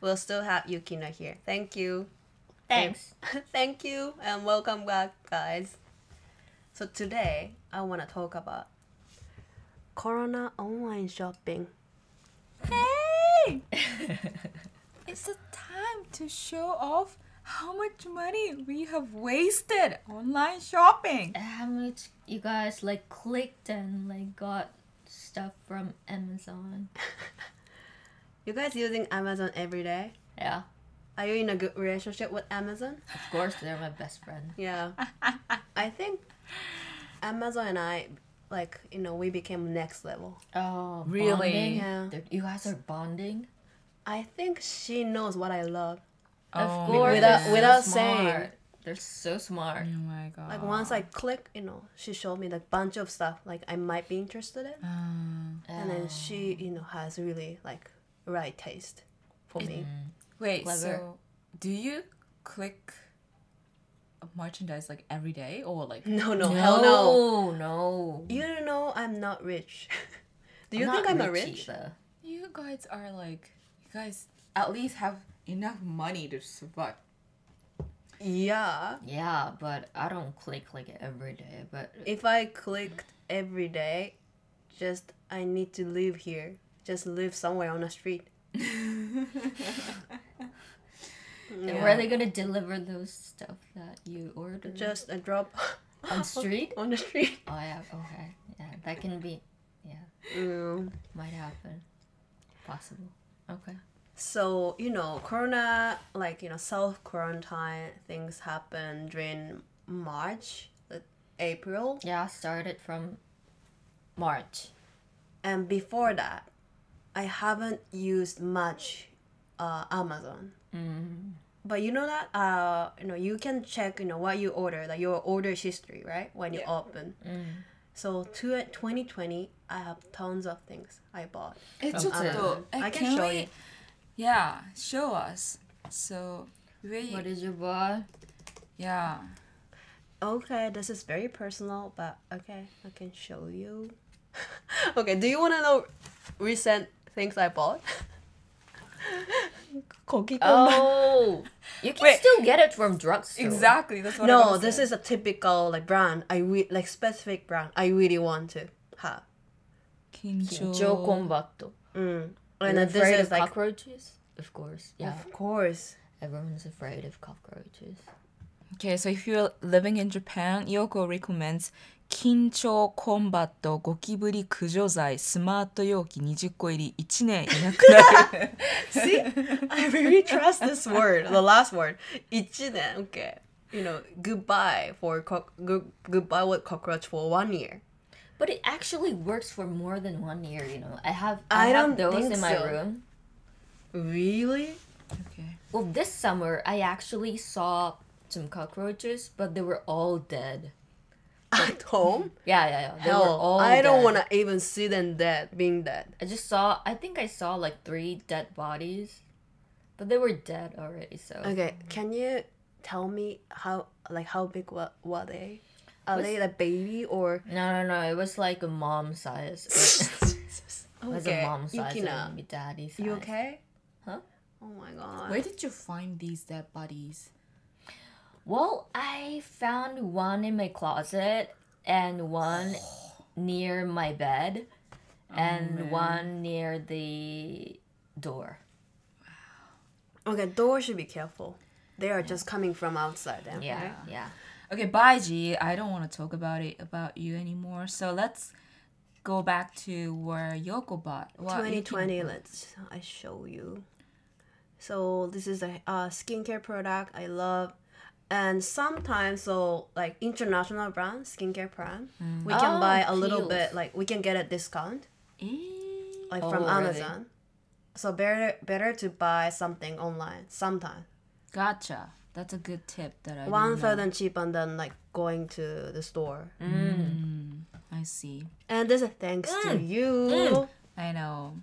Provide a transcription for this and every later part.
We'll still have Yukina here. Thank you. Thanks. Thank you and welcome back guys. So today I want to talk about Corona online shopping. Hey! it's a time to show off how much money we have wasted online shopping. Uh, how much you guys like clicked and like got stuff from Amazon? You guys using Amazon every day? Yeah. Are you in a good relationship with Amazon? Of course, they're my best friend. Yeah. I think Amazon and I like, you know, we became next level. Oh, Really? Bonding? Yeah. They're- You guys are bonding. I think she knows what I love. Oh, of course. Without- so without smart. saying. They're so smart. Oh my god. Like once I click, you know, she showed me like bunch of stuff like I might be interested in, Um, and then she, you know, has really like right taste for me. wait, Clever. so do you click merchandise like every day or like No, no, hell no. no. no. You don't know I'm not rich. Do you think I'm a rich rich? either. you guys are like you guys at least have enough money to survive. Yeah. Yeah, but I don't click like every day. But If I clicked every day, just I need to live here. Just live somewhere on the street. and where are they gonna deliver those stuff that you ordered? Just a drop on street? on the street. Oh yeah, okay, yeah, that can be, yeah, Mm. might happen, possible. Okay. So you know, Corona, like you know, self quarantine things happen during March, uh, April, Yeah, started from March. and before that, I haven't used much uh, Amazon. Mm. But you know that uh, you know you can check you know what you order, like your order history, right? When you open. Mm. So to 2020, I have tons of things I bought. It's from just Amazon. I can show we- you. Yeah, show us. So we What is your buy? yeah. Okay, this is very personal, but okay, I can show you. okay, do you want to know recent things I bought? Oh, you can Wait. still get it from drugstore. Exactly. That's what No, was this saying. is a typical like brand. I re- like specific brand. I really want to have. Kincho. Joe Combatto. Mm. You're And then afraid this of is like, cockroaches? Of course. Yeah. of course. Everyone's afraid of cockroaches. Okay, so if you're living in Japan, Yoko recommends 緊張コンバットゴキブリ駆除剤スマート容器20個入り1年いなくなる See, I really trust this word. The last word. 一年. Okay. You know, goodbye for co- good, goodbye with cockroach for one year. But it actually works for more than one year, you know. I have I I, have don't those think in my so. room. Really? Okay. Well, this summer I actually saw some cockroaches, but they were all dead. At home? Yeah, yeah, yeah. They were Hell, all I don't dead. want to even see them dead, being dead. I just saw I think I saw like three dead bodies. But they were dead already, so Okay, can you tell me how, like, how big were, were they? Are Was- they like baby or? No, no, no. It was like a mom size. It was a Okay, mom size Yukina, and maybe daddy size. you okay? Huh? Oh my god. Where did you find these dead bodies? Well, I found one in my closet and one near my bed and man. one near the door. Okay, door should be careful. They are just coming from outside. Then, Yeah, right? yeah. Okay, bye G. I don't want to talk about it about you anymore. So let's go back to where Yoko bought. What 2020 Yuki- let's i show you so this is a uh, skincare product i love and sometimes so like international brand skincare brand we can Oh, buy a little bit like we can get a discount. Eh. like Oh, from really? amazon. So better better to buy something online sometimes Gotcha. That's a good tip that I one didn't and cheaper than like going to the store. Mm, I see. and this is thanks to you. I know.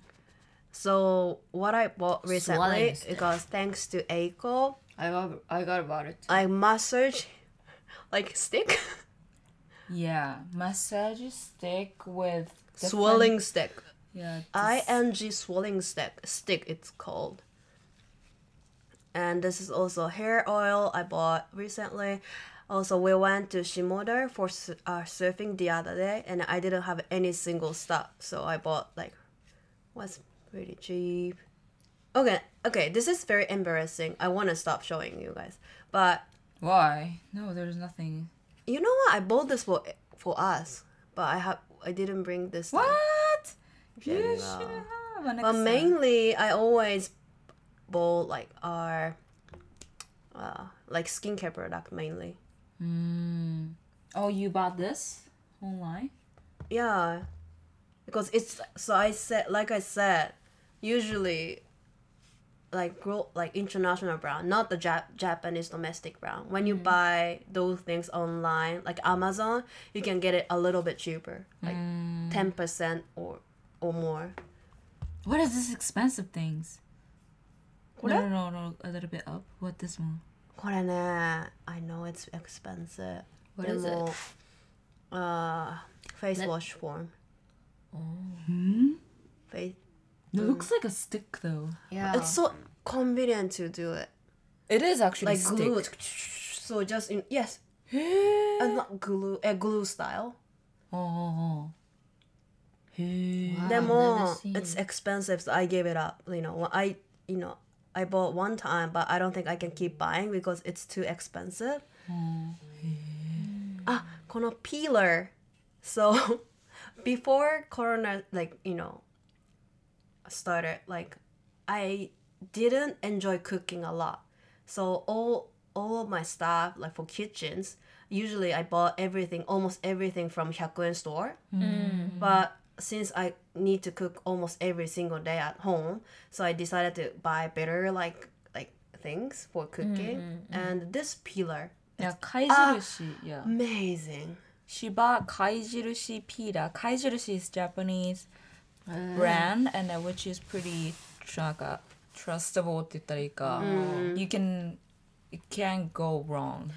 so what i bought recently Swelling it thanks to Aiko I got I got about it. I massage like stick Yeah, massage stick with different- swelling stick Yeah. ing swelling stick stick it's called and this is also hair oil i bought recently also we went to shimoda for su- uh, surfing the other day and i didn't have any single stuff so i bought like what's pretty cheap okay okay this is very embarrassing i want to stop showing you guys but Why? No, there's nothing. you know what i bought this for for us but i have i didn't bring this. What? You should have an But mainly, I always bought like our uh, like skincare product mainly. Mm. Oh, you bought this online? Yeah, because it's so I said like I said, usually like grow like international brand, not the Jap- Japanese domestic brand. When you buy those things online, like Amazon, you can get it a little bit cheaper, like ten percent or or more. What is this expensive things? What? No, no, no, no, a little bit up. What this one? これね I know it's expensive. What is it? でも Uh, face Let- wash form. Hmm? Face. it looks like a stick though. Yeah. It's so convenient to do it. It is actually Like stick. glue. So just in yes, Hey. and not glue, a glue style. Oh. Hey. Wow. Then I've more, never seen. it's expensive, so I gave it up. You know, I you know I bought one time, but I don't think I can keep buying because it's too expensive. Ah, この peeler. So before Corona, like you know, started, like I didn't enjoy cooking a lot. So all all of my stuff, like for kitchens, usually I bought everything, almost everything from 100 store. Hmm. But since I need to cook almost every single day at home, so I decided to buy better like like things for cooking. Hmm. And this peeler, Yeah, kaijirushi. Yeah. amazing. She bought kaijirushi pita. Kaijirushi is Japanese brand, and uh, which is pretty tr- なんか trustable って言ったらいいか。You can, it can't go wrong.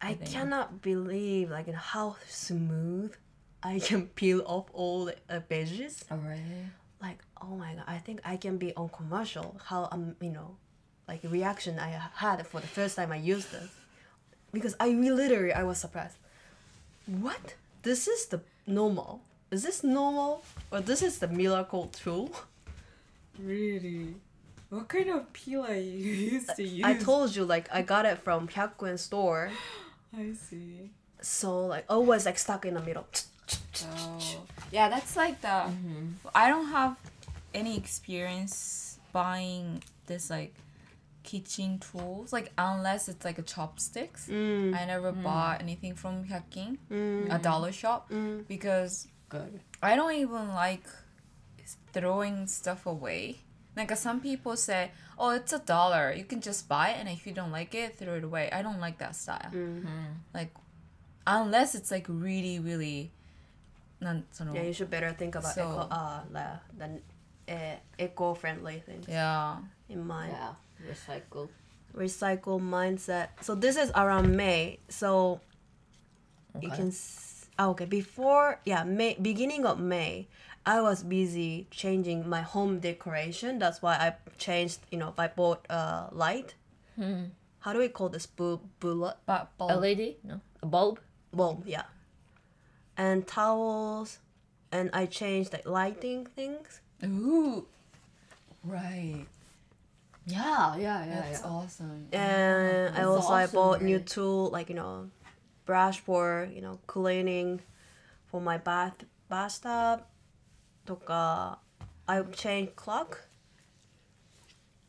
I cannot believe like how smooth I can peel off all the uh, veggies. Alright. Like oh my god, I think I can be on commercial. How um you know, like reaction I had for the first time I used this, because I re- literally I was surprised. What? This is the normal. Is this normal or this is the miracle tool? Really? What kind of peeler you used to use? I told you like I got it from Hyakuen store, I see. so like oh, always like stuck in the middle. Oh. Yeah, that's like the. Mm-hmm. I don't have any experience buying this like kitchen tools, like unless it's like a chopsticks. Mm. I never mm. bought anything from Hyakin, mm. a dollar shop, because good. I don't even like throwing stuff away. Like uh, some people say, "Oh, it's a dollar. You can just buy it, and if you don't like it, throw it away." I don't like that style. Mm-hmm. mm-hmm. Like, unless it's like really, really. Yeah, you should better think about so, eco, uh, the, the uh, eco-friendly things. Yeah. In mind. Yeah. Recycle. Recycle mindset. So this is around May. So okay. you can. S- oh, okay, before yeah May beginning of May, I was busy changing my home decoration. That's why I changed. You know, I bought uh light. How do we call this? Bu- bullet But LED? No. A bulb? bulb. Yeah. And towels, and I changed like lighting things. ooh, right. Yeah, yeah, yeah. That's yeah. awesome. and I That's also I awesome, bought new tool like you know, brush for you know cleaning, for my bath bathtub. とか I changed clock.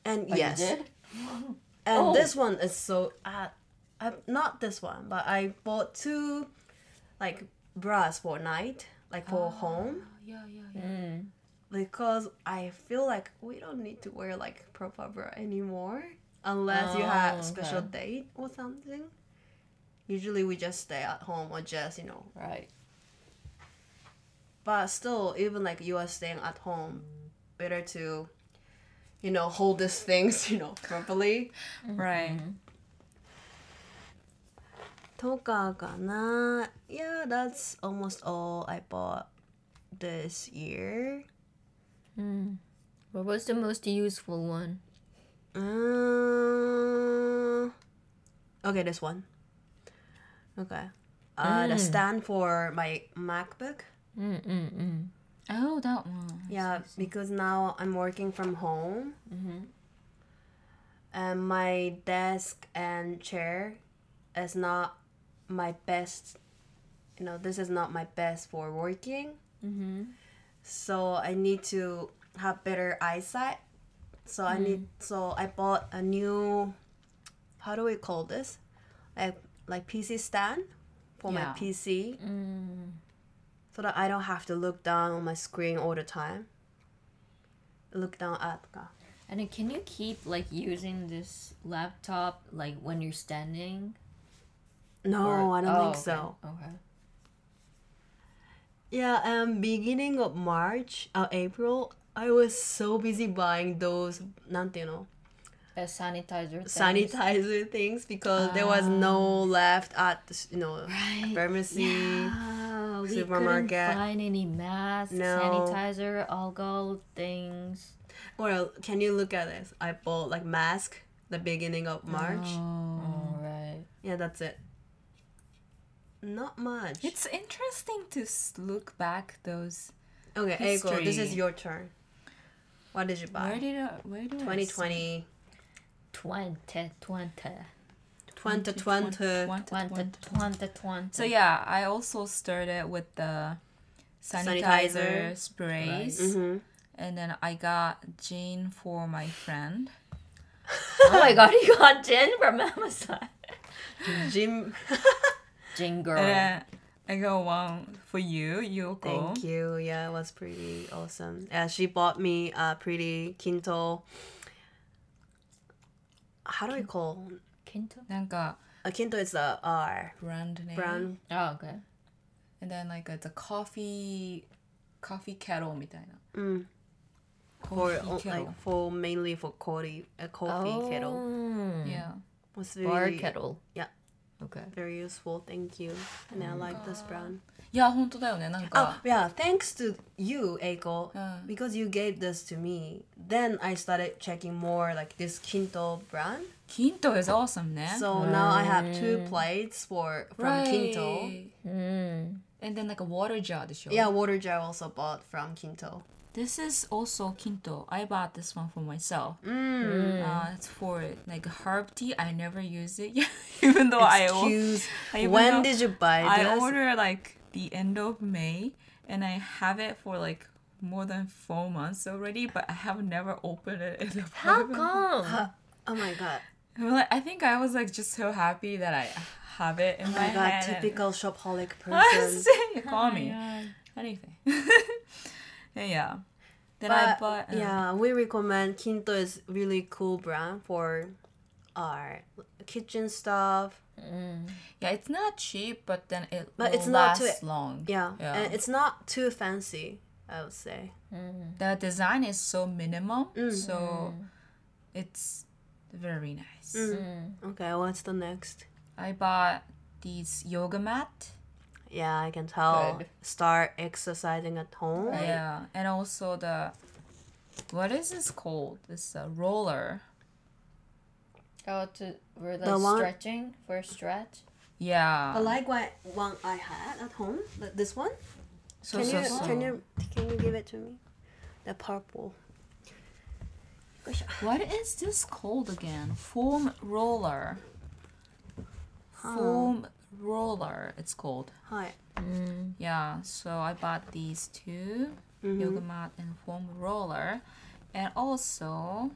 And Oh, yes, and Oh. this one is so uh, I not this one, but I bought two, like bras for night, like for home, Yeah, yeah, yeah. Mm. because I feel like we don't need to wear like proper bra anymore unless you have Oh, special okay. date or something. Usually we just stay at home or just you know, Right. but still even like you are staying at home, better to, you know, hold these things you know properly. Right. Toka ka na. Yeah, that's almost all I bought this year. What was the most useful one? Uh, okay, this one. Okay. Uh, The mm. stand for my MacBook. Mm, mm, oh, that one. Yeah, because now I'm working from home. Mm-hmm. And my desk and chair is not my best. You know, this is not my best for working. Hmm. So I need to have better eyesight. So I need. So I bought a new. How do we call this? Like like PC stand for Yeah. my PC. So that I don't have to look down on my screen all the time. Look down at. And then can you keep like using this laptop like when you're standing? No, Or- I don't Oh, think okay. so. Okay. Yeah, um, beginning of March, uh, April, I was so busy buying those, なんていうの a sanitizer. things. sanitizer things because there was ah. no left at the, you know Right. pharmacy. Yeah, we supermarket. couldn't find any masks, No. sanitizer, alcohol things. Well, can you look at this? I bought like mask the beginning of March. Oh. All right. Yeah, that's it. Not much. It's interesting to look back those. okay, Eiko, this is your turn. What did you buy? Where did I, where did I 2020, 20, 20, 2020. 20, 20, 20. So yeah, I also started with the sanitizer, Sanitizer. sprays, Mm-hmm. and then I got gin for my friend. oh my god, you got gin from Amazon. Jim, Gin girl. And then I got one for you, Yoko. thank you. Yeah, it was pretty awesome. Yeah, she bought me a pretty Kinto How do we call? Kinto? なんか A Kinto is the R brand name. brown. Oh, okay. And then like it's a coffee, coffee kettle みたいな。 Mm. For Coffee o- kettle. like for mainly for coffee, a coffee kettle. Oh. Yeah. Was Bar really kettle. Yeah. Okay. very useful. Thank you. And I like this brand. いや本当だよねなん Oh か。 yeah, thanks to you, Eiko, Uh. because you gave this to me. Then I started checking more like this Kinto brand. Kinto is awesome ね。 So now I have two plates for from Kinto. Right. Mm. And then like a water jar でしょ。 Yeah, water jar also bought from Kinto. This is also Kinto. I bought this one for myself. Mm. Uh, it's for like herb tea. I never use it yet, even though I o- Excuse. even when though did you buy this? I this? ordered like the end of May, and I have it for like more than four months already, but I have never opened it. In the How come? Oh my god. Well, I think I was like just so happy that I have it in Oh my my god, hand. typical shopaholic I person. say, call me anything. Yeah. Then I But bought. uh, yeah, we recommend Kinto is really cool brand for our kitchen stuff. Yeah, it's not cheap, but then it But it's not too- long. Yeah, Yeah. and it's not too fancy. I would say. the design is so minimum, Mm. so it's very nice. Okay, what's the next? I bought these yoga mat. Yeah, I can tell. Good. Start exercising at home. Yeah, and also the what is this called? This uh, roller. Oh, to for the, The one- stretching for a stretch. Yeah. I like what one I had at home. Like This one. so, Can so, you so. can you can you give it to me? The purple. What is this called again? Foam roller. Foam roller. It's called. Hi. Yeah, so I bought these 2 Mm-hmm. yoga mat and foam roller, and also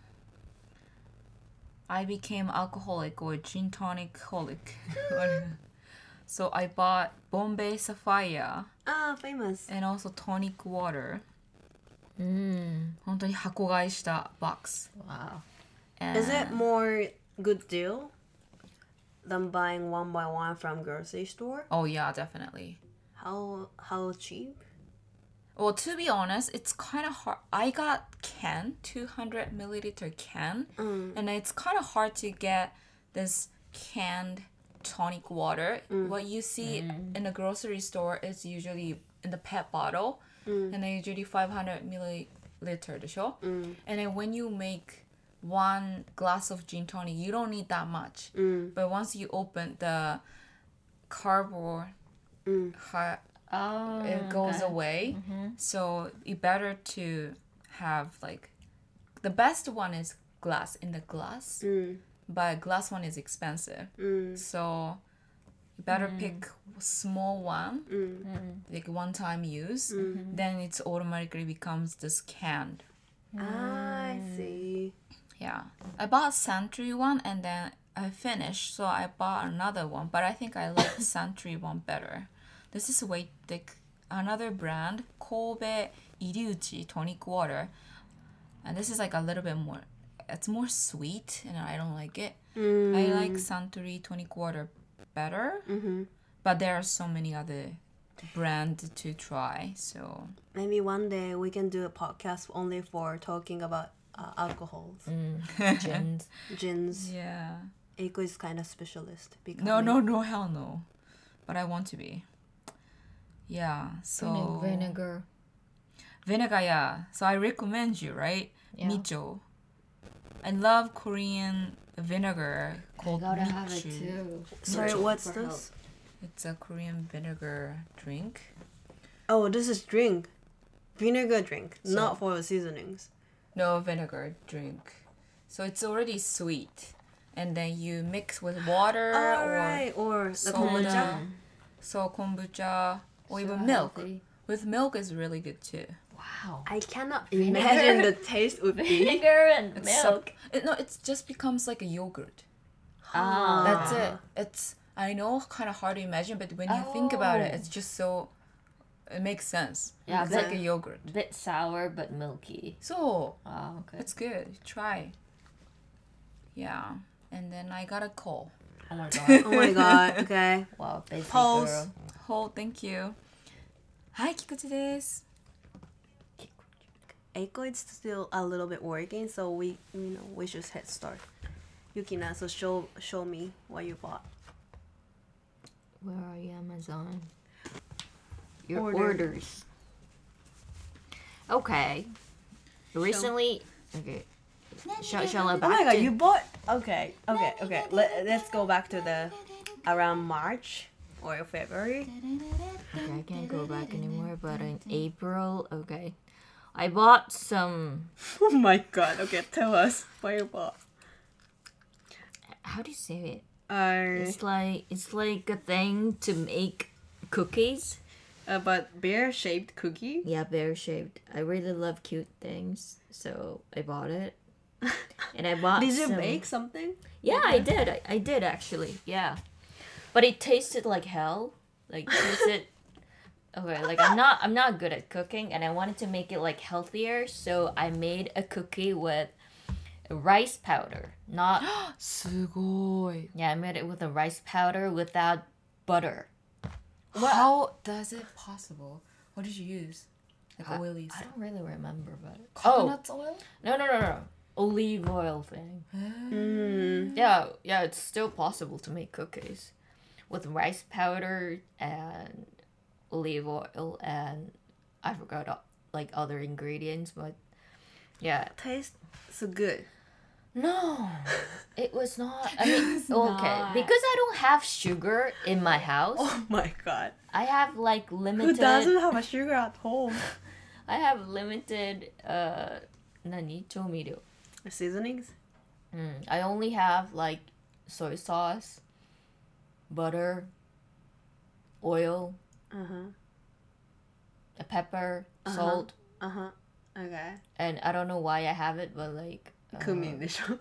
I became alcoholic or gin tonic holic. so I bought Bombay Sapphire Ah, famous. and also tonic water. Mm. 本当に箱買いした box. Wow. And Is it more good deal than buying one by one from grocery store? Oh yeah, definitely. How how cheap? Well, to be honest, it's kind of hard. I got can, 200 milliliter can, and it's kind of hard to get this canned tonic water. What you see in the grocery store is usually in the pet bottle, and they usually 500 milliliter liter でしょ、 Mm. And then when you make one glass of gin tonic, you don't need that much. Mm. But once you open the cardboard, Mm. ha- Oh, it goes okay. away. So it better to have like the best one is glass in the glass, Mm. but glass one is expensive. Mm. So you better pick small one, Mm. like one time use. Mm. Then it's automatically becomes this canned. Ah, I see. Yeah, I bought Suntory one and then I finished, so I bought another one. But I think I like Suntory one better. This is way thick. Another brand, Kobe Iriuchi tonic water, and this is like a little bit more. It's more sweet, and I don't like it. I like Suntory tonic water better, Mm-hmm. but there are so many other brands to try. So Maybe one day we can do a podcast only for talking about uh, alcohols, Gins. gins. yeah. Eiko is kind of specialist. No, becoming. no, no, hell no. But I want to be. Yeah, so vinegar. vinegar, yeah. So I recommend you, right? Yeah. Micho. I love Korean vinegar I called gotta have it too. Sorry, Micho what's for this? It's a Korean vinegar drink. Oh, this is drink. Vinegar drink, not for seasonings. No vinegar drink. So it's already sweet. And then you mix with water or Alright, or the kombucha. So kombucha or So even milk. healthy. With milk is really good too. Wow. I cannot Vinegar. imagine the taste would be. Vinegar and It's so- milk. it, no, it just becomes like a yogurt. Ah. That's it. It's I know kind of hard to imagine, but when you think about it, Oh. it's just so. It makes sense. Yeah, it's but- like a yogurt. Bit sour but milky. So Oh, okay. it's good. Try. Yeah, and then I got a call. Oh my god. Oh my god, okay. wow, busy Pulse. girl. Oh, thank you. Hi, Kikuchi です。Eiko is still a little bit working, so we you know we should head start. Yukina, so show show me what you bought. Where are you, Amazon? Your Order. orders. Okay. Recently, okay. Shall, shall I Oh my god, to- you bought okay, okay, okay. Let, let's go back to the around March or February. Okay, I can't go back anymore, but in April, okay. I bought some. Oh my god, okay, tell us what you bought. How do you say it? Uh, It's like it's like a thing to make cookies. about bear shaped cookie. Yeah, bear shaped. I really love cute things, so I bought it. And I bought. Did you some- bake something? Yeah, I did. I, I did actually. Yeah, but it tasted like hell. Like tasted. Okay, like I'm not I'm not good at cooking, and I wanted to make it like healthier, so I made a cookie with rice powder. Not すごい。 yeah, I made it with a rice powder without butter. How does it possible? What did you use? Like I- oily I don't really remember, but oh Coconut oil? no no no no olive oil thing. Mm. Yeah, yeah, it's still possible to make cookies with rice powder and olive oil and I forgot like other ingredients, but yeah. Tastes so good. No, it was not. I mean, okay, not. because I don't have sugar in my house. Oh my god. I have like Who limited. doesn't have a sugar at home? I have limited. Uh, nani 调味料 Seasonings? Mm, I only have like soy sauce, butter, oil, Uh-huh. a pepper, Uh-huh. salt, Uh-huh. Okay. and I don't know why I have it, but like uh, Cumin でしょ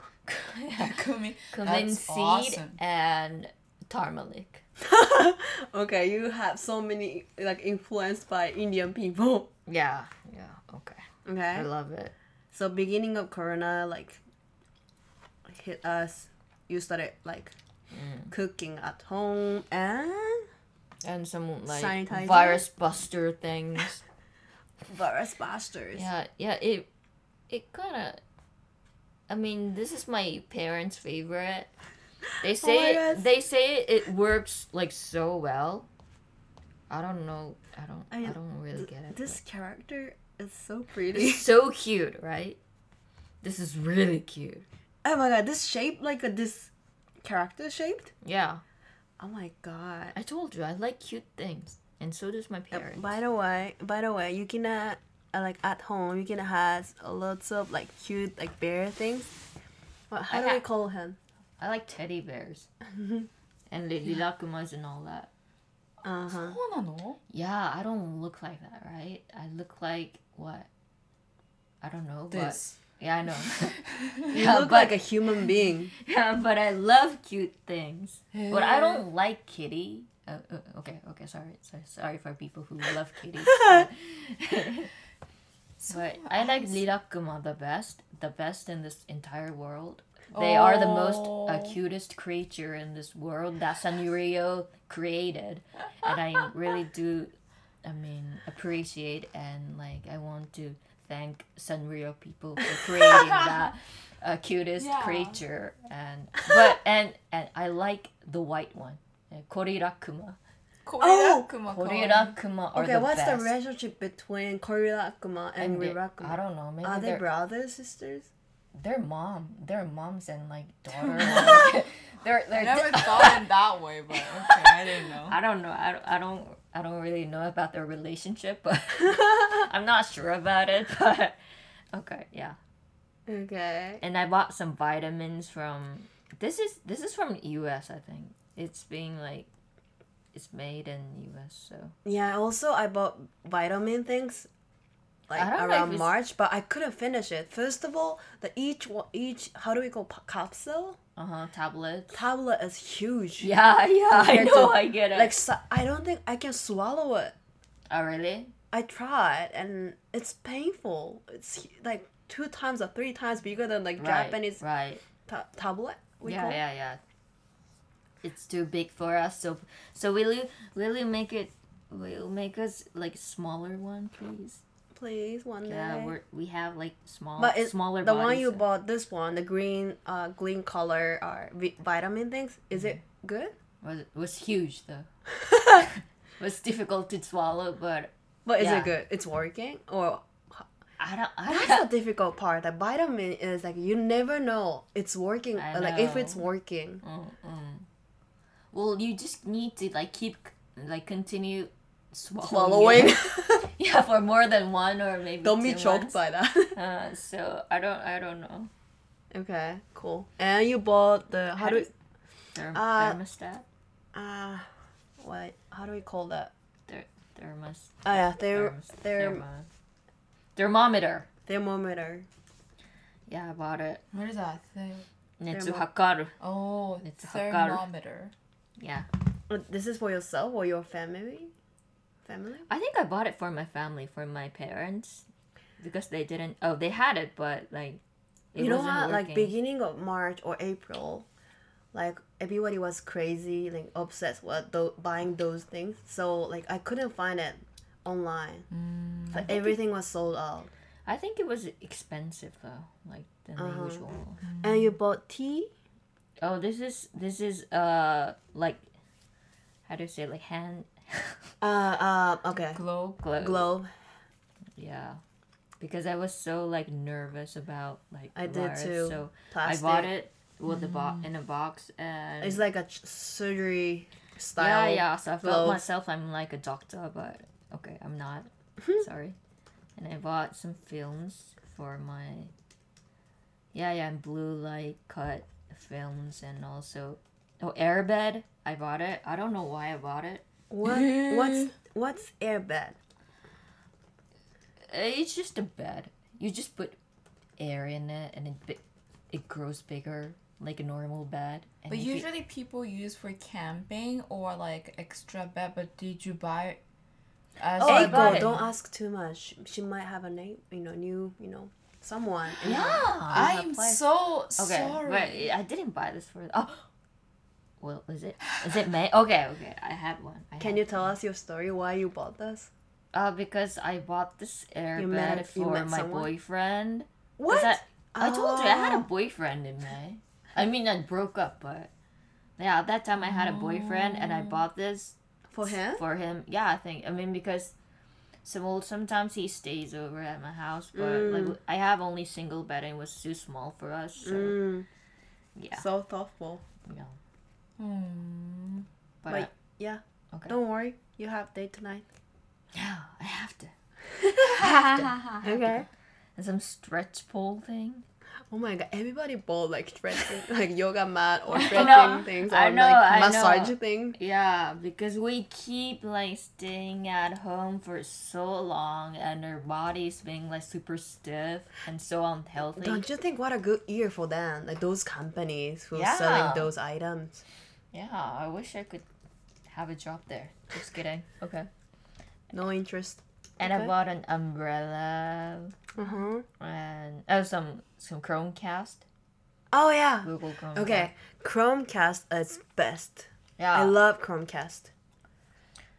Kumi. cumin That's seed awesome. and turmeric. okay, you have so many like influenced by Indian people. Yeah, yeah, okay. I Okay. love it. So beginning of Corona like hit us. You started like cooking at home and And some like Sanitizer? virus buster things. virus busters. yeah, yeah. It it kind of. I mean, this is my parents' favorite. They say my it, they say it works like so well. I don't know. I don't. I, I- don't really Th- get it. This character is so pretty. It's so cute, right? This is really cute. oh my god, this shape like a this character shaped. Yeah, Oh my god. I told you I like cute things, and so does my parents. By the way, by the way, uh, uh, uh, like at home you can have lots of like cute like bear things. What how I do ha- we call him? I like teddy bears. and li- Rilakkumas and all that. Uh-huh. Yeah, I don't look like that, right? I look like what? I don't know. This. But, yeah, I know. you yeah, look but, like a human being. Yeah, but I love cute things. Yeah. But I don't eh. like kitty. Uh, uh, okay, okay, sorry, sorry, sorry for people who love kitties but I like Rilakkuma the best, the best in this entire world. They are the most uh, Oh. cutest creature in this world that Sanrio created, and I really do, I mean, appreciate and like I want to thank Sanrio people for creating that uh, cutest Yeah. creature and but and and I like the white one, uh, Korilakkuma. Oh! Korilakkuma are Okay, the what's best. the relationship between Korilakkuma and, they- I don't know. Maybe Are they they're brothers, sisters? they're mom. They're moms and like daughter. like, they're I they're. never thought in that way, but okay, I didn't know. I don't know. I don't, I don't. I don't really know about their relationship, but I'm not sure about it. But okay, yeah. Okay. And I bought some vitamins from. This is this is from U.S. I think it's being like, it's made in U.S. So Yeah. Also, I bought vitamin things like I don't know if around March, but I couldn't finish it. First of all, the each each how do we call capsule uh huh tablets. tablet is huge. Yeah, yeah. I know. to, I get it. Like so, I don't think I can swallow it. oh really? I tried and it's painful. It's like two times or three times bigger than like Right. Japanese Right. ta- tablet. Yeah, yeah, yeah. It's too big for us. So, so will you will you make it? Will you make us like smaller one, please? Please one Yeah, day. we're we have like small, But it's smaller. the one you bought, this one, the green, uh, green color, uh, vitamin things. Is it good? was was huge though. was difficult to swallow, but But is Yeah. it good? It's working, or I don't. I that's don't. the difficult part. The vitamin is like you never know it's working. Uh, Like if it's working. Mm, mm. Well, you just need to like keep like continue swallowing. Swallowing. yeah, for more than one or maybe. Don't be choked months. by that. Uh, so I don't. I don't know. okay, cool. And you bought the how How do we, Therm- Uh, thermostat. uh what how do we call that? Ther- thermos. Oh yeah, ther- thermos therm- thermo- thermometer. thermometer. Yeah, I bought it. What is that? The- Netsu Thermo- hakaru. Oh, It's a hakaru. thermometer. Yeah. Uh, This is for yourself or your family? Family? I think I bought it for my family, for my parents, because they didn't. Oh, they had it, but like, it you know what? Like beginning of March or April, like everybody was crazy, like obsessed with buying those things. So like I couldn't find it online. Mm, Like everything was sold out. I think it was expensive though, like than Uh-huh. the usual. And you bought tea? Oh, this is this is uh like, how do you say like hand Uh, uh, okay. Globe. glow. Globe. Yeah, because I was so like nervous about like I did virus, too. So Plastic. I bought it with the bo- in a box and It's like a ch- surgery style. yeah. Yeah. So I felt gloves. myself I'm like a doctor, but okay, I'm not. Sorry. And I bought some films for my. Yeah, yeah, and blue light cut films and also oh airbed. I bought it. I don't know why I bought it. What? What's what's airbed? Uh, It's just a bed. You just put air in it, and it it grows bigger like a normal bed. And But if you- usually people use for camping or like extra bed. But did you buy it? As Oh, I Hey, bought it. don't ask too much. She might have a name, you know, new, you know, someone. in yeah. I'm place. so Okay, sorry. but I didn't buy this for. Oh, well, is it? Is it May? Okay, okay, I had one. I Can had you tell us your story? Why you bought this? Uh, because I bought this airbed met for my someone? boyfriend. 'Cause What? I, I told you I had a Oh. boyfriend in May. I mean, I broke up, but yeah, at that time I had a boyfriend, and I bought this For him? for him. Yeah, I think. I mean, because So well, sometimes he stays over at my house, but like I have only single bed and it was too small for us. So Mm, yeah, so thoughtful. yeah. Hmm. But Wait, yeah. okay. Don't worry, you have date tonight. yeah, I have to. Okay. And some stretch pole thing. Oh my god, everybody bought like stretching, like yoga mat or know, stretching things or know, like massage thing. Yeah, because we keep like staying at home for so long and our bodies being like super stiff and so unhealthy. Don't you think what a good year for them? Like those companies who Yeah. selling those items. Yeah, I wish I could have a job there. Just kidding. Okay. No interest. And I bought an umbrella Huh. and oh some some Chromecast. Oh yeah. Google Chromecast. Okay, Chromecast is best. Yeah. I love Chromecast.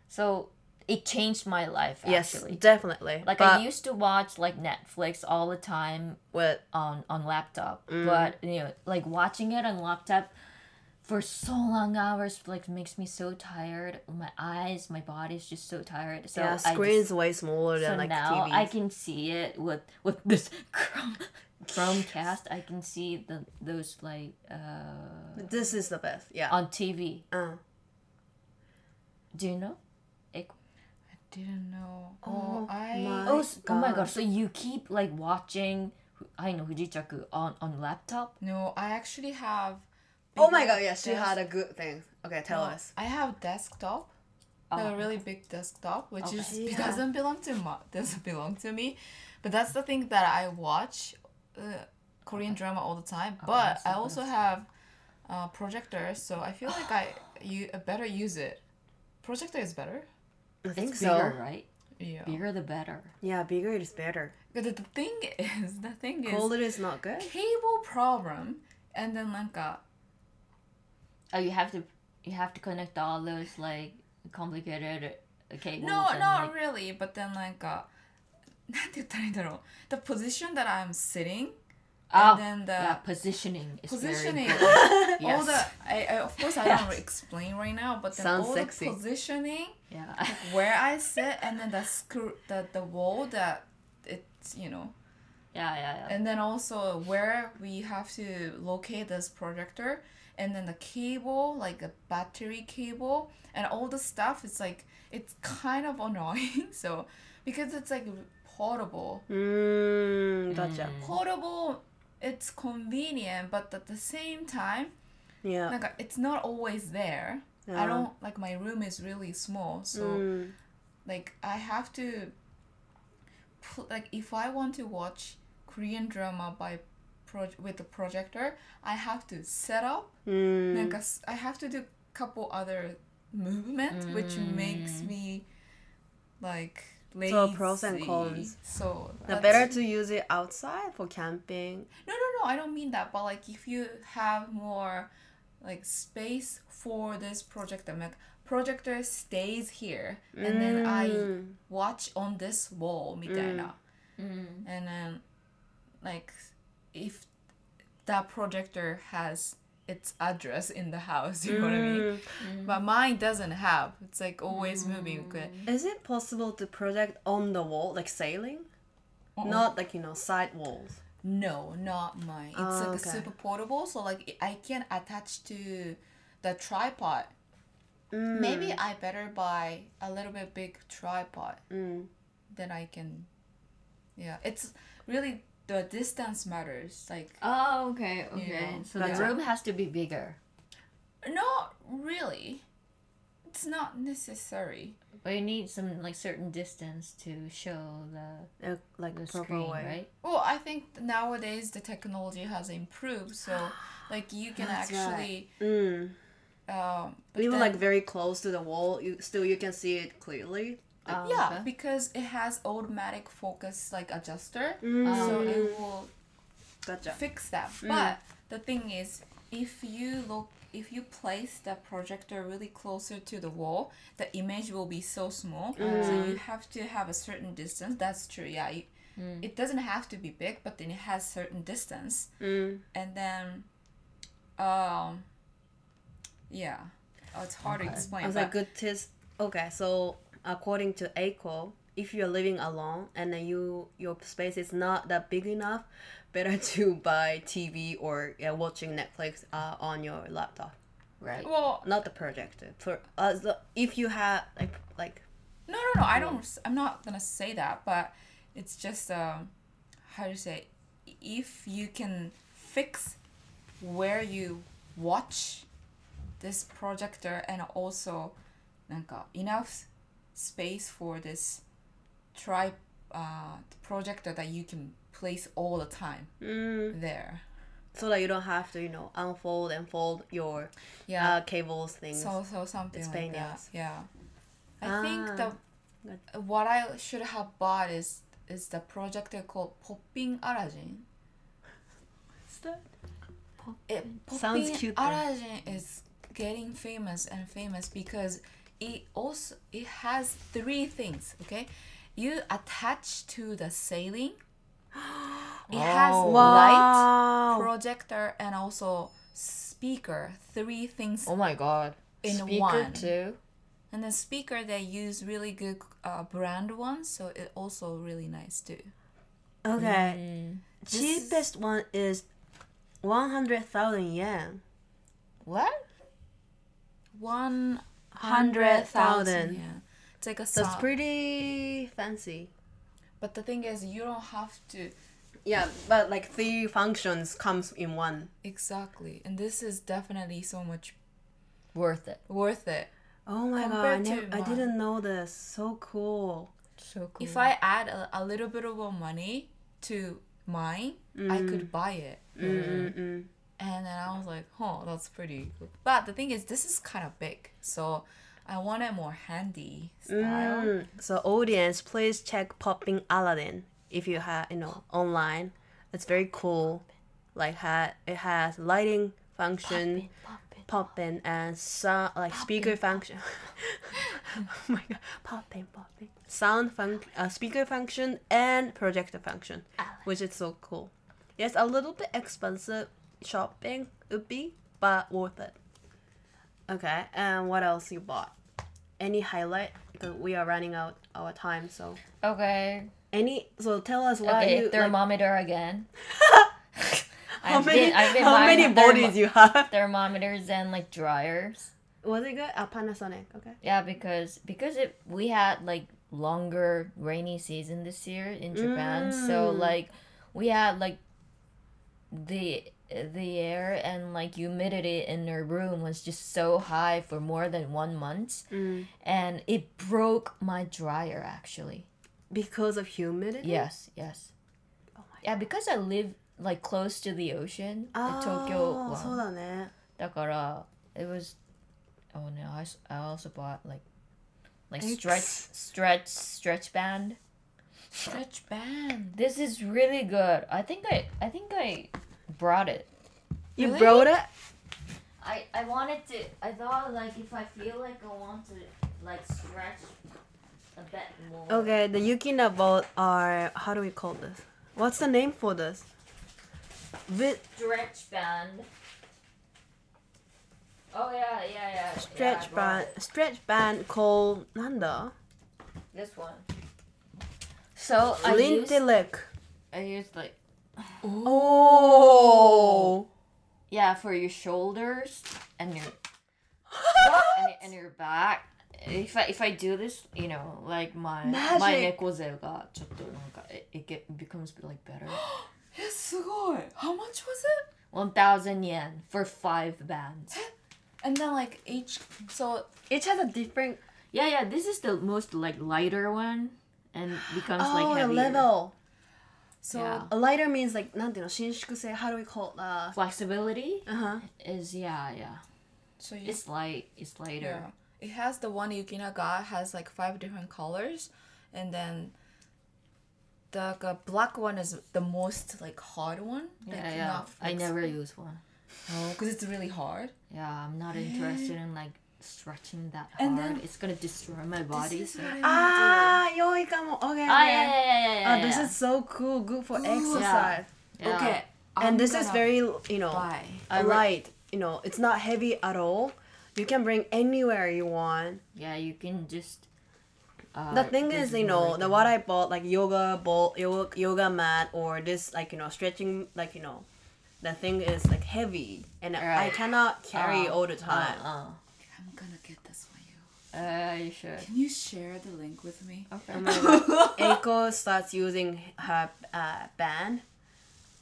so it changed my life Yes, definitely. Like but I used to watch like Netflix all the time with on on laptop, Mm. but you know, like watching it on laptop for so long hours like makes me so tired. My eyes, my body is just so tired. So yeah, I screen's just, way smaller so than like now TV. I can see it with with this Chrome Chromecast. I can see the those like uh This is the best. Yeah. on TV. Uh, Do you know? I didn't know. Oh Oh, I. my- Oh, s- oh my God. god! So you keep like watching. I know Fujichaku on on laptop. No, I actually have. Oh my god, yes, she desk- had a good thing. Okay, tell no, us. I have desktop. Oh. A really big desktop, which Okay. is Yeah. doesn't belong to ma- doesn't belong to me, but that's the thing that I watch, uh, Korean drama all the time. Oh, but that's I also best. have, uh, projector, so I feel like I you I better use it. Projector is better. I think It's so. bigger, right? Yeah. Bigger the better. Yeah, bigger is better. But the, the thing is, the thing is, Colder is not good. cable problem, and then like uh, Oh, you have to you have to connect all those like complicated uh, cables. No, and, not like, really. But then like uh, なんて言ったらいいんだろう the position that I'm sitting Oh, and then the yeah, positioning is positioning very important. all yes. the I, I of course I don't explain right now but then Sounds all sexy. the positioning yeah. where I sit and then the screw the, the wall that it's you know yeah, yeah, yeah. and then also where we have to locate this projector and then the cable like a battery cable and all the stuff it's like it's kind of annoying so because it's like portable Mmm, gotcha. portable it's convenient but at the same time Yeah. like it's not always there i don't like my room is really small so Mm. like i have to put like if i want to watch korean drama by pro- with the projector i have to set up Mm. like a s- i have to do a couple other movements which makes me like lazy So pros and cons. so The that's- better to use it outside for camping. no no no i don't mean that but like if you have more like space for this projector like projector stays here and then i Mm. watch on this wall みたいな、 Mm. and then like if that projector has its address in the house you know what i mean Mm. but mine doesn't have it's like always moving okay Is it possible to project on the wall, like sailing? Not like, you know, side walls. no not mine it's Oh, like okay. a super portable so like i can attach to the tripod Mm. maybe i better buy a little bit big tripod Mm. then i can yeah it's really the distance matters like Oh, okay, okay. Yeah. So the Gotcha. room has to be bigger, not really it's not necessary but you need some like certain distance to show the Uh, like the screen, way. right? Well, I think nowadays the technology has improved, so like you can That's right. actually, Mm. um, but Even then- like very close to the wall, you still you can see it clearly. Oh, yeah, okay. because it has automatic focus like adjuster, Mm. so it will Gotcha. fix that. But the thing is, if you look, if you place the projector really closer to the wall, the image will be so small. So you have to have a certain distance. That's true. Yeah, you, it doesn't have to be big, but then it has certain distance. Mm. and then um yeah oh, it's hard to explain I was but like good tips. Okay, so according to Eiko, if you're living alone and then you your space is not that big enough, better to buy TV or yeah, watching Netflix uh, on your laptop, right? Well, not the projector. For uh, the, if you have like like. No, no, no. I don't. I'm not gonna say that, but it's just um, how to say, if you can fix where you watch this projector and also, enough space for this tri uh, projector that you can place all the time mm, there. so that you don't have to you know unfold and fold your Yeah. uh, cables things. So so something It's like that. Yeah. I think Ah, the what I should have bought is is the projector called Popping Aladdin. What's that? It, Sounds Popping cute, though. Aladdin is getting famous and famous because it also it has three things. Okay, you attach to the ceiling. It has Oh. light, Wow. projector, and also speaker. Three things Oh my god. In Speaker one. too. And the speaker they use really good uh, brand ones, so it also really nice too. Okay. Mm. This Cheapest one is one hundred thousand yen. What? One Hundred thousand. Yeah, it's like a That's song. pretty fancy. But the thing is, you don't have to Yeah, but like three functions comes in one. exactly, and this is definitely so much Worth it. worth it. Oh my god, I, never, I didn't know this. So cool. So cool. If I add a, a little bit of money to mine, I mm. could buy it. Mm-mm. And then I was like, oh, that's pretty good. But the thing is, this is kind of big, so I want a more handy style. Mm. So audience, please check Popping Aladdin if you have you know online. It's very cool. Like ha- it has lighting function, popping popping, and sound like speaker function. oh my god, popping, popping. Sound func- uh, speaker function and projector function, which is so cool. Yes, a little bit expensive shopping would be, but worth it. Okay, and what else you bought? Any highlight? Because we are running out our time. So Okay. any? So tell us what Okay. you like, thermometer again. how I've many been- I've been how many thermo- bodies you have? Thermometers and like dryers. Was it good? Uh, Panasonic. Okay. Yeah, because because it we had like longer rainy season this year in Japan, so Mm. like we had like the the air and like humidity in our room was just so high for more than one month, Mm. and it broke my dryer actually. Because of humidity. Yes, yes. Oh my Yeah, because I live like close to the ocean, Oh, in Tokyo. そうだね。だから it was oh no I, s- I also bought like like Yikes. stretch stretch stretch band Stretch band. this is really good i think i i think i brought it You Really? brought it? i i wanted to i thought like if i feel like i want to like stretch a bit more Okay, the Yukina boat are how do we call this? What's the name for this? Vi- stretch band oh yeah yeah yeah yeah, stretch brought band it. stretch band called Nanda. this one so i used, Lintelek. I used like Oh. Yeah, for your shoulders and your and, your- and your back. If I if I do this, you know, like my my Magic. 猫背がちょっとなんか it, it get becomes like better. え、すごい How much was it? One thousand yen for five bands. And then like each so Each has a different Yeah, yeah. This is the most like lighter one, and becomes oh like a heavier. level. so Yeah. A lighter means like なんていうの伸縮性 How do we call it? Uh Flexibility huh. is yeah, yeah. so you, It's light. It's lighter. yeah. It has the one Yukina got has like five different colors, and then the uh, black one is the most like hard one. that Yeah, yeah. cannot I flex- never use one. Oh, because it's really hard. Yeah, I'm not interested in like stretching that and hard, then it's gonna destroy my body. This so. Ah, yoikamo. Okay. Ah, yeah, yeah, yeah, yeah, oh, this is so cool. Good for Ooh, exercise. Yeah. Okay. I'm and this is very, you know, buy. light. You know, it's not heavy at all. You can bring anywhere you want. Yeah, you can just. Uh, the thing is, you know, the what I bought like yoga ball, yoga, yoga mat, or this like you know stretching like you know, the thing is like heavy, and right. I cannot carry uh, all the time. Uh, uh. I'm gonna get this for you. uh, you should. Can you share the link with me? Okay. Oh. Eiko starts using her uh, band,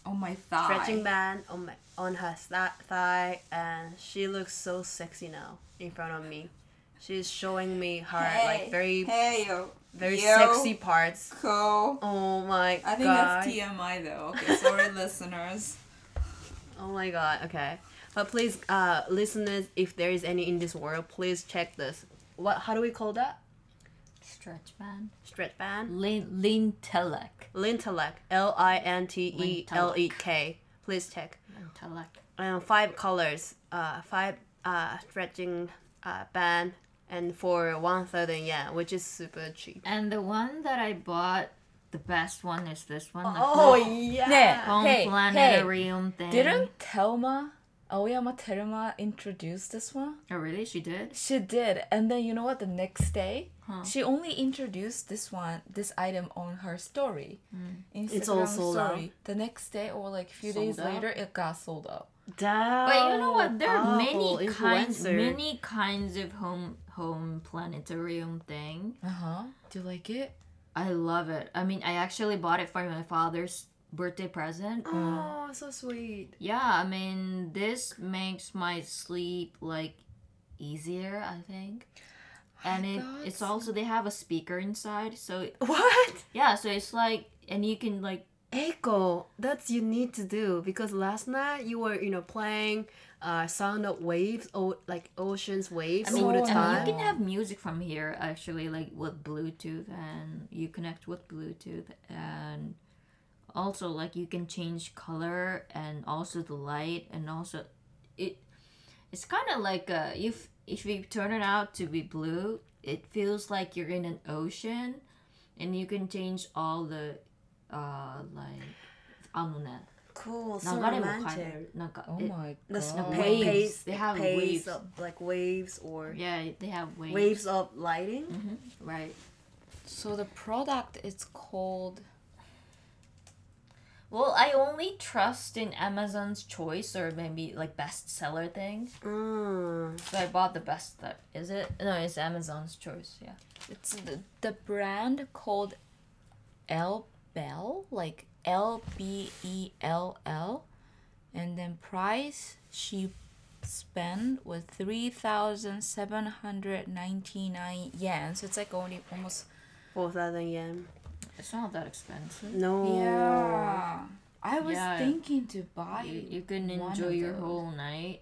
On my thigh. stretching band on my on her thigh, and she looks so sexy now in front of me. She's showing me her like very Hey yo. very yo, sexy parts. Cool. Oh my I think god. that's TMI though. Okay, sorry listeners. Oh my god. Okay. But please, uh, listeners, if there is any in this world, please check this. What? How do we call that? Stretch band. Stretch band. Lin Lintelek. Lintelek. L I N T E L E K. Please check. Lintelek. Um, five colors. Uh, five uh stretching uh band, and for one thousand yen, which is super cheap. And the one that I bought, the best one is this one. the Oh home, yeah. home Hey, planetarium thing. Didn't Thelma, Aoyama Teruma introduce this one? Oh really? She did. She did, and then you know what? The next day, Huh. she only introduced this one, this item on her story. Instagram It's all sold out. The next day or like a few Sold days out? later, it got sold out. Damn. But you know what? There are Oh, many kinds, many kinds of home home planetarium thing. Uh huh. Do you like it? I love it. I mean, I actually bought it for my father's birthday present. Oh, so sweet. Yeah, I mean, this makes my sleep like easier. I think, and it got it's also they have a speaker inside, so What? yeah, so it's like, and you can like Eiko, that's you need to do because last night you were, you know, playing uh sound of waves or like oceans waves I mean, all the and time. you can have music from here actually, like with Bluetooth, and you connect with Bluetooth, and also like you can change color and also the light, and also it. It's kind of like uh, if if you turn it out to be blue, it feels like you're in an ocean, and you can change all the, uh, like, あのね、 cool, so 流れも変え romantic. る。なんか、 Oh it- my The god. snow waves. pace, They have pace waves. of like waves or yeah, they have waves. waves of lighting. Right. So the product is called. well, I only trust in Amazon's choice or maybe like bestseller thing. Mm. So I bought the best. That is it? No, it's Amazon's choice. Yeah. It's the, the brand called L Bell, like L B E L L, and then price she spent was three thousand seven hundred ninety nine yen. So it's like only almost Four thousand yen. It's not that expensive. No. Yeah. I was yeah. thinking to buy. You, you can enjoy your whole night.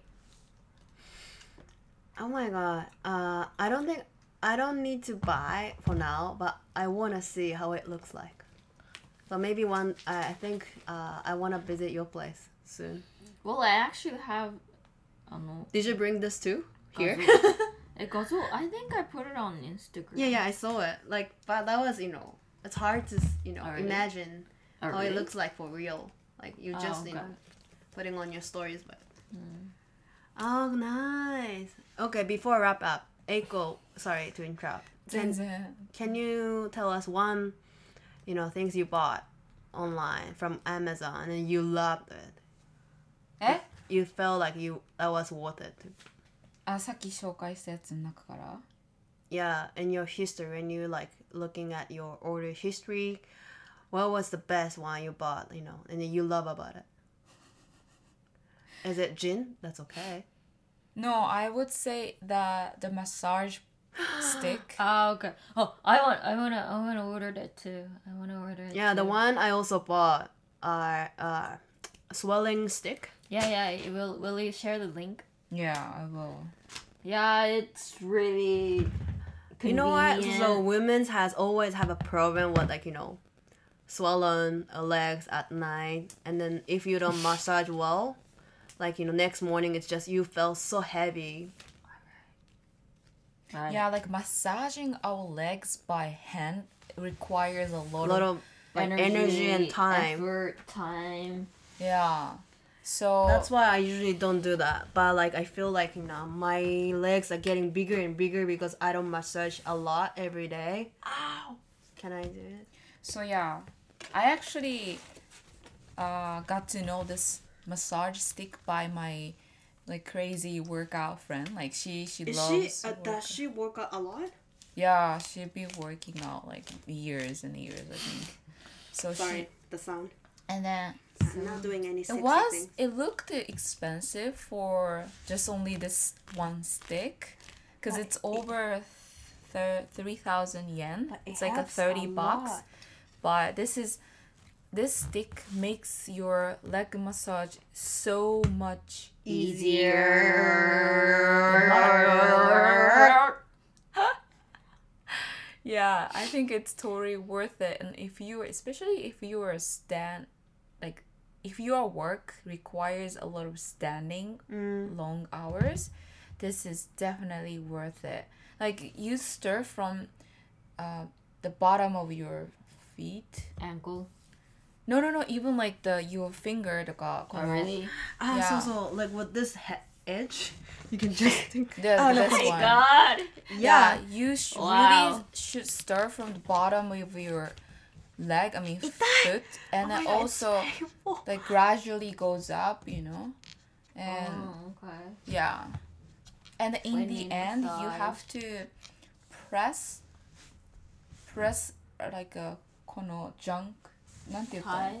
Oh my god. Uh, I don't think I don't need to buy for now, but I wanna see how it looks like. So maybe one. I think uh, I wanna visit your place soon. Well, I actually have. I don't know. Did you bring this too here? It goes. I think I put it on Instagram. Yeah, yeah, I saw it. Like, but that was you know it's hard to you know Already? imagine Already? how it looks like for real. Like you oh, just oh, you know, putting on your stories, but. Mm. Oh, nice. Okay, before wrap up, Eiko, sorry to interrupt. Can, can you tell us one, you know, things you bought online from Amazon and you loved it? Eh? You, felt like you that was worth it. Ah, あ、さっき紹介したやつの中から Yeah, in your history when you like looking at your order history, what was the best one you bought, you know, and you love about it? Is it gin? That's okay. No, I would say that the massage stick. Oh, okay. Oh, I want, I wanna, I wanna order that too. I wanna order it. Yeah, the one I also bought are uh, swelling stick. Yeah, yeah. Will, will you share the link? Yeah, I will. Yeah, it's really. You know what? So women's has always have a problem with like you know, swollen uh, legs at night, and then if you don't massage well, like you know, next morning it's just you feel so heavy. Right. Yeah, like massaging our legs by hand requires a A lot, lot of of like energy, and time. effort, time. yeah. So That's why I usually don't do that. But like I feel like you know my legs are getting bigger and bigger because I don't massage a lot every day. ow. Can I do it? So yeah, I actually uh, got to know this massage stick by my like crazy workout friend. Like she she loves. work- uh, she work out a lot? yeah, she'd be working out like years and years. I think. So she the sound. and then I'm not mm-hmm. doing any it was it looked expensive for just only this one stick, because it's over th- three thousand yen. It's like a thirty bucks. but this is this stick makes your leg massage so much Easier. yeah i think it's totally worth it and if you especially if you are a stand if your work requires a lot of standing long hours this is definitely worth it like you stir from uh, the bottom of your feet Ankle. no no no even like the your finger とか Oh, really? Ah, Yeah. so so like with this he- edge, you can just think. the, Oh, no, my one God. yeah you sh- really should start from the bottom of your leg i mean foot and then Oh my God, it's also painful. like gradually goes up you know and Oh, okay. yeah and in When the you end you massage. have to press press uh, like a この junk なんて言ったの High.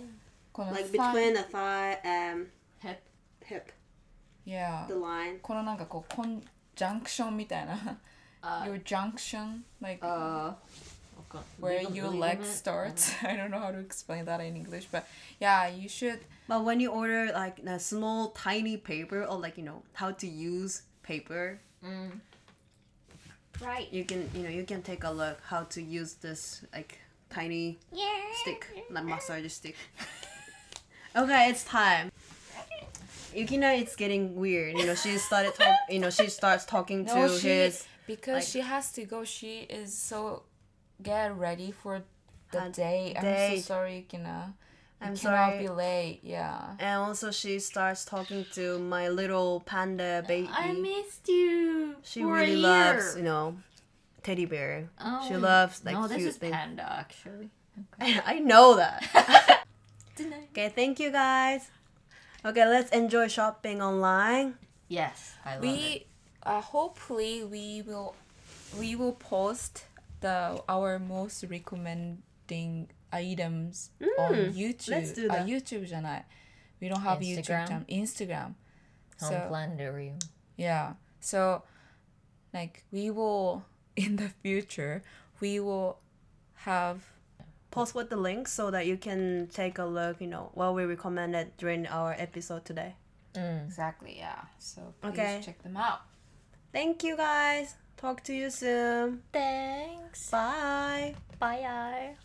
この Like thigh- between the thigh and Hip. hip, yeah the line. このなんかこうコンジャンクションみたいな Uh, your junction like uh, okay. where your leg starts I don't know how to explain that in English but yeah you should But when you order like a small tiny paper or like you know how to use paper, Mm. Right. you can you know you can take a look how to use this like tiny Yeah. stick, like massage stick. okay, it's time. Yukina, it's getting weird. You know, she started talk. You know, she starts talking No, to she- his. because like- she has to go she is so get ready for the Uh, day I'm so sorry Kina I'm cannot sorry. be late yeah And also, she starts talking to my little panda baby. I missed you. she really loves, you know, teddy bear. Oh, she loves like no, this cute is things. panda actually. Okay. I know that. Okay, thank you guys. Okay, let's enjoy shopping online. Yes, I love it. we uh, hopefully we will we will post the our most recommending items on YouTube Mm, let's do uh, that. YouTube じゃない we don't have YouTube Instagram? channel Instagram Home so Planetarium. Yeah. So, like, we will, in the future, we will have. Post with the link so that you can take a look. You know what we recommended during our episode today. Mm. Exactly, yeah. So, please Okay. check them out. Thank you guys. Talk to you soon. Thanks. Bye. Bye.